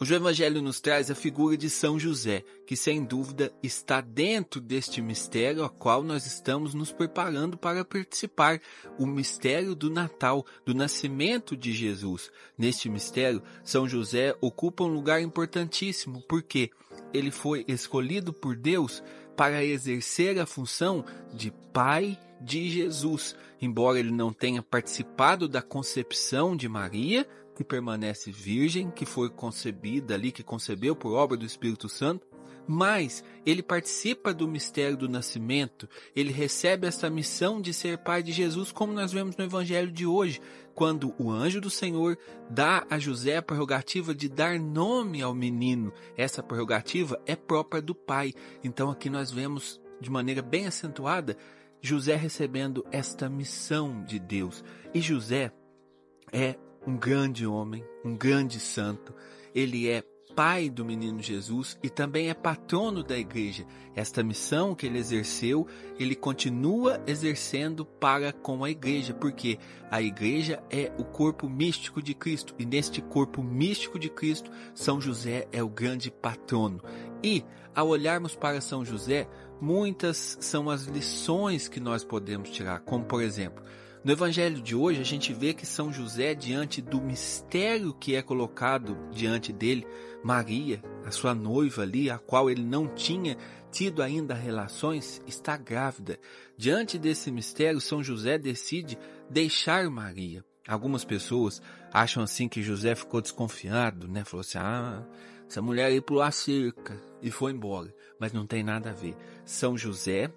Hoje o Evangelho nos traz a figura de São José, que sem dúvida está dentro deste mistério a qual nós estamos nos preparando para participar, o mistério do Natal, do nascimento de Jesus. Neste mistério, São José ocupa um lugar importantíssimo, porque ele foi escolhido por Deus para exercer a função de pai de Jesus, embora ele não tenha participado da concepção de Maria, que permanece virgem, que foi concebida ali, que concebeu por obra do Espírito Santo, mas ele participa do mistério do nascimento, ele recebe essa missão de ser pai de Jesus, como nós vemos no evangelho de hoje, quando o anjo do Senhor dá a José a prerrogativa de dar nome ao menino. Essa prerrogativa é própria do pai. Então aqui nós vemos de maneira bem acentuada José recebendo esta missão de Deus. E José é um grande homem, um grande santo. Ele é pai do menino Jesus e também é patrono da igreja. Esta missão que ele exerceu, ele continua exercendo para com a igreja, porque a igreja é o corpo místico de Cristo e neste corpo místico de Cristo, São José é o grande patrono. E ao olharmos para São José, muitas são as lições que nós podemos tirar, como por exemplo, no evangelho de hoje, a gente vê que São José, diante do mistério que é colocado diante dele, Maria, a sua noiva ali, a qual ele não tinha tido ainda relações, está grávida. Diante desse mistério, São José decide deixar Maria. Algumas pessoas acham assim que José ficou desconfiado, né? Falou assim: ah, essa mulher aí pulou a cerca e foi embora. Mas não tem nada a ver. São José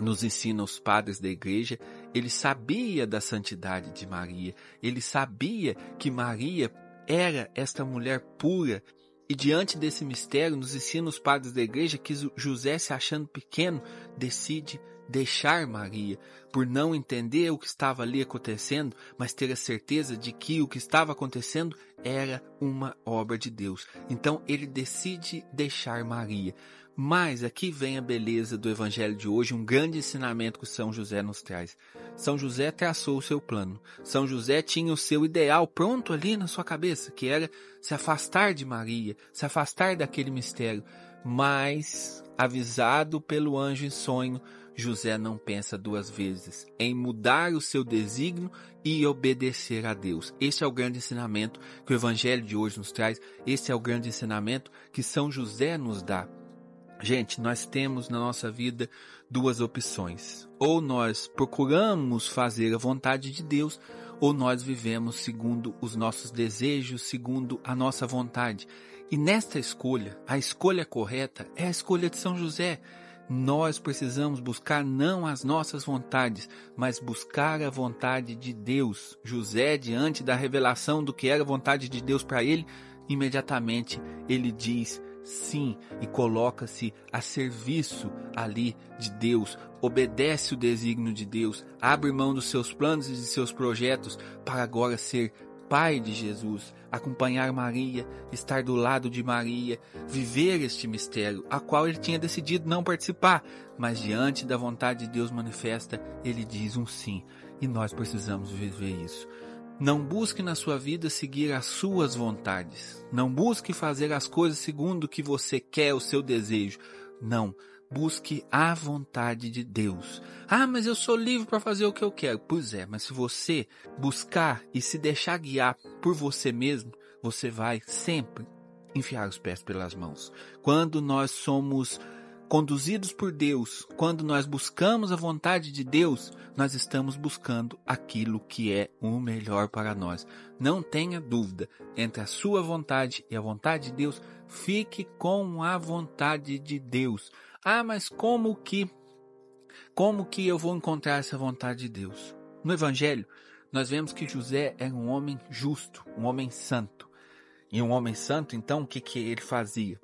nos ensina os padres da igreja, ele sabia da santidade de Maria, ele sabia que Maria era esta mulher pura. E diante desse mistério, nos ensina os padres da igreja que José, se achando pequeno, decide deixar Maria, por não entender o que estava ali acontecendo, mas ter a certeza de que o que estava acontecendo era uma obra de Deus. Então ele decide deixar Maria. Mas aqui vem a beleza do evangelho de hoje, um grande ensinamento que São José nos traz. São José traçou o seu plano. São José tinha o seu ideal pronto ali na sua cabeça, que era se afastar de Maria, se afastar daquele mistério. Mas, avisado pelo anjo em sonho, José não pensa duas vezes em mudar o seu desígnio e obedecer a Deus. Esse é o grande ensinamento que o evangelho de hoje nos traz. Esse é o grande ensinamento que São José nos dá. Gente, nós temos na nossa vida duas opções. Ou nós procuramos fazer a vontade de Deus, ou nós vivemos segundo os nossos desejos, segundo a nossa vontade. E nesta escolha, a escolha correta é a escolha de São José. Nós precisamos buscar não as nossas vontades, mas buscar a vontade de Deus. José, diante da revelação do que era a vontade de Deus para ele, imediatamente ele diz: sim e coloca-se a serviço ali de Deus, obedece o desígnio de Deus, abre mão dos seus planos e de seus projetos para agora ser pai de Jesus, acompanhar Maria, estar do lado de Maria, viver este mistério, a qual ele tinha decidido não participar, mas diante da vontade de Deus manifesta, ele diz um sim, e nós precisamos viver isso. Não busque na sua vida seguir as suas vontades. Não busque fazer as coisas segundo o que você quer, o seu desejo. Não. Busque a vontade de Deus. Ah, mas eu sou livre para fazer o que eu quero. Pois é, mas se você buscar e se deixar guiar por você mesmo, você vai sempre enfiar os pés pelas mãos. Quando nós somos conduzidos por Deus, quando nós buscamos a vontade de Deus, nós estamos buscando aquilo que é o melhor para nós. Não tenha dúvida entre a sua vontade e a vontade de Deus, fique com a vontade de Deus. Ah, mas como que como que eu vou encontrar essa vontade de Deus? No evangelho, nós vemos que José era um homem justo, um homem santo. E um homem santo, então, o que que ele fazia?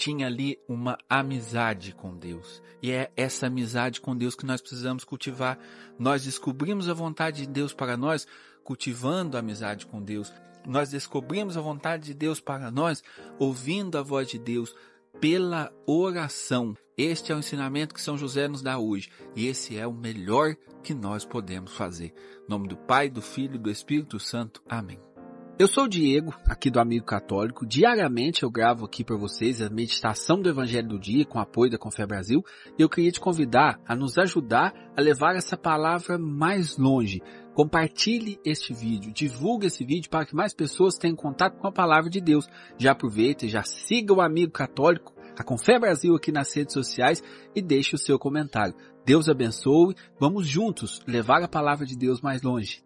Tinha ali uma amizade com Deus. E é essa amizade com Deus que nós precisamos cultivar. Nós descobrimos a vontade de Deus para nós cultivando a amizade com Deus. Nós descobrimos a vontade de Deus para nós ouvindo a voz de Deus pela oração. Este é o ensinamento que São José nos dá hoje. E esse é o melhor que nós podemos fazer. Em nome do Pai, do Filho e do Espírito Santo. Amém. Eu sou o Diego, aqui do Amigo Católico. Diariamente eu gravo aqui para vocês a meditação do Evangelho do Dia com apoio da Confé Brasil. E eu queria te convidar a nos ajudar a levar essa palavra mais longe. Compartilhe este vídeo, divulgue esse vídeo para que mais pessoas tenham contato com a palavra de Deus. Já aproveita, já siga o Amigo Católico, a Confé Brasil aqui nas redes sociais e deixe o seu comentário. Deus abençoe. Vamos juntos levar a palavra de Deus mais longe.